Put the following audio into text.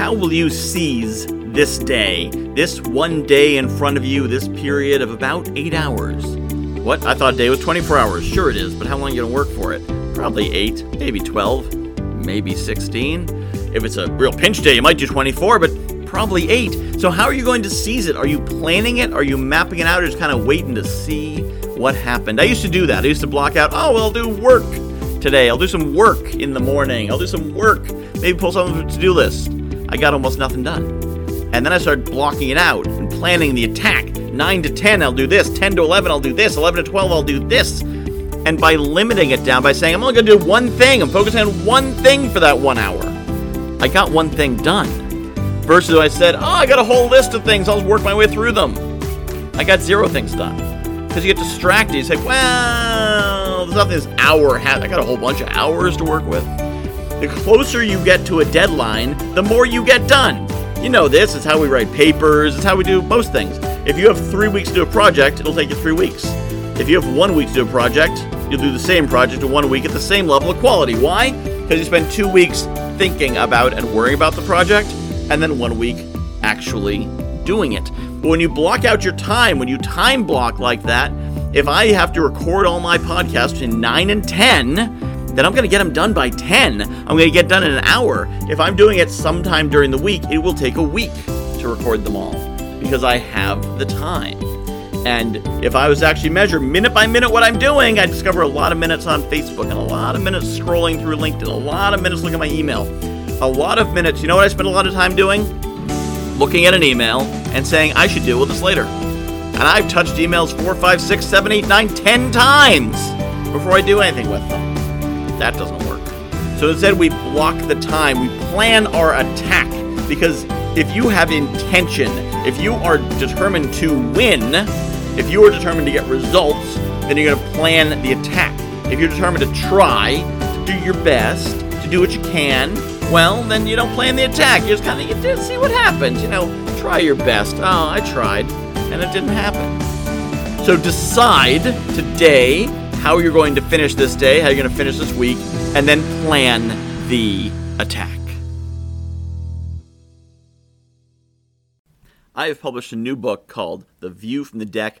How will you seize this day, this one day in front of you, this period of about eight hours? What? I thought a day was 24 hours. Sure it is, but how long are you going to work for it? Probably eight, maybe 12, maybe 16. If it's a real pinch day, you might do 24, but probably eight. So, how are you going to seize it? Are you planning it? Are you mapping it out or just kind of waiting to see what happened? I used to do that. I used to block out, oh, well, I'll do work today. I'll do some work in the morning. I'll do some work. Maybe pull something the to do list. I got almost nothing done. And then I started blocking it out and planning the attack. 9 to 10, I'll do this. 10 to 11, I'll do this. 11 to 12, I'll do this. And by limiting it down, by saying, I'm only going to do one thing, I'm focusing on one thing for that one hour, I got one thing done. Versus I said, oh, I got a whole list of things, I'll work my way through them. I got zero things done. Because you get distracted. You say, well, there's nothing this hour has. I got a whole bunch of hours to work with. The closer you get to a deadline, the more you get done. You know this, it's how we write papers, it's how we do most things. If you have three weeks to do a project, it'll take you three weeks. If you have one week to do a project, you'll do the same project in one week at the same level of quality. Why? Because you spend two weeks thinking about and worrying about the project, and then one week actually doing it. But when you block out your time, when you time block like that, if I have to record all my podcasts in 9 and 10, then I'm going to get them done by 10. I'm going to get done in an hour. If I'm doing it sometime during the week, it will take a week to record them all because I have the time. And if I was actually measure minute by minute what I'm doing, I'd discover a lot of minutes on Facebook and a lot of minutes scrolling through LinkedIn, a lot of minutes looking at my email, a lot of minutes. You know what I spend a lot of time doing? Looking at an email and saying, I should deal with this later. And I've touched emails four, five, six, seven, eight, nine, ten times before I do anything with them. That doesn't work. So instead, we block the time, we plan our attack. Because if you have intention, if you are determined to win, if you are determined to get results, then you're going to plan the attack. If you're determined to try, to do your best, to do what you can, well, then you don't plan the attack. You just kind of you just see what happens. You know, try your best. Oh, I tried, and it didn't happen. So decide today how you're going to finish this day, how you're going to finish this week, and then plan the attack. I have published a new book called The View from the Deck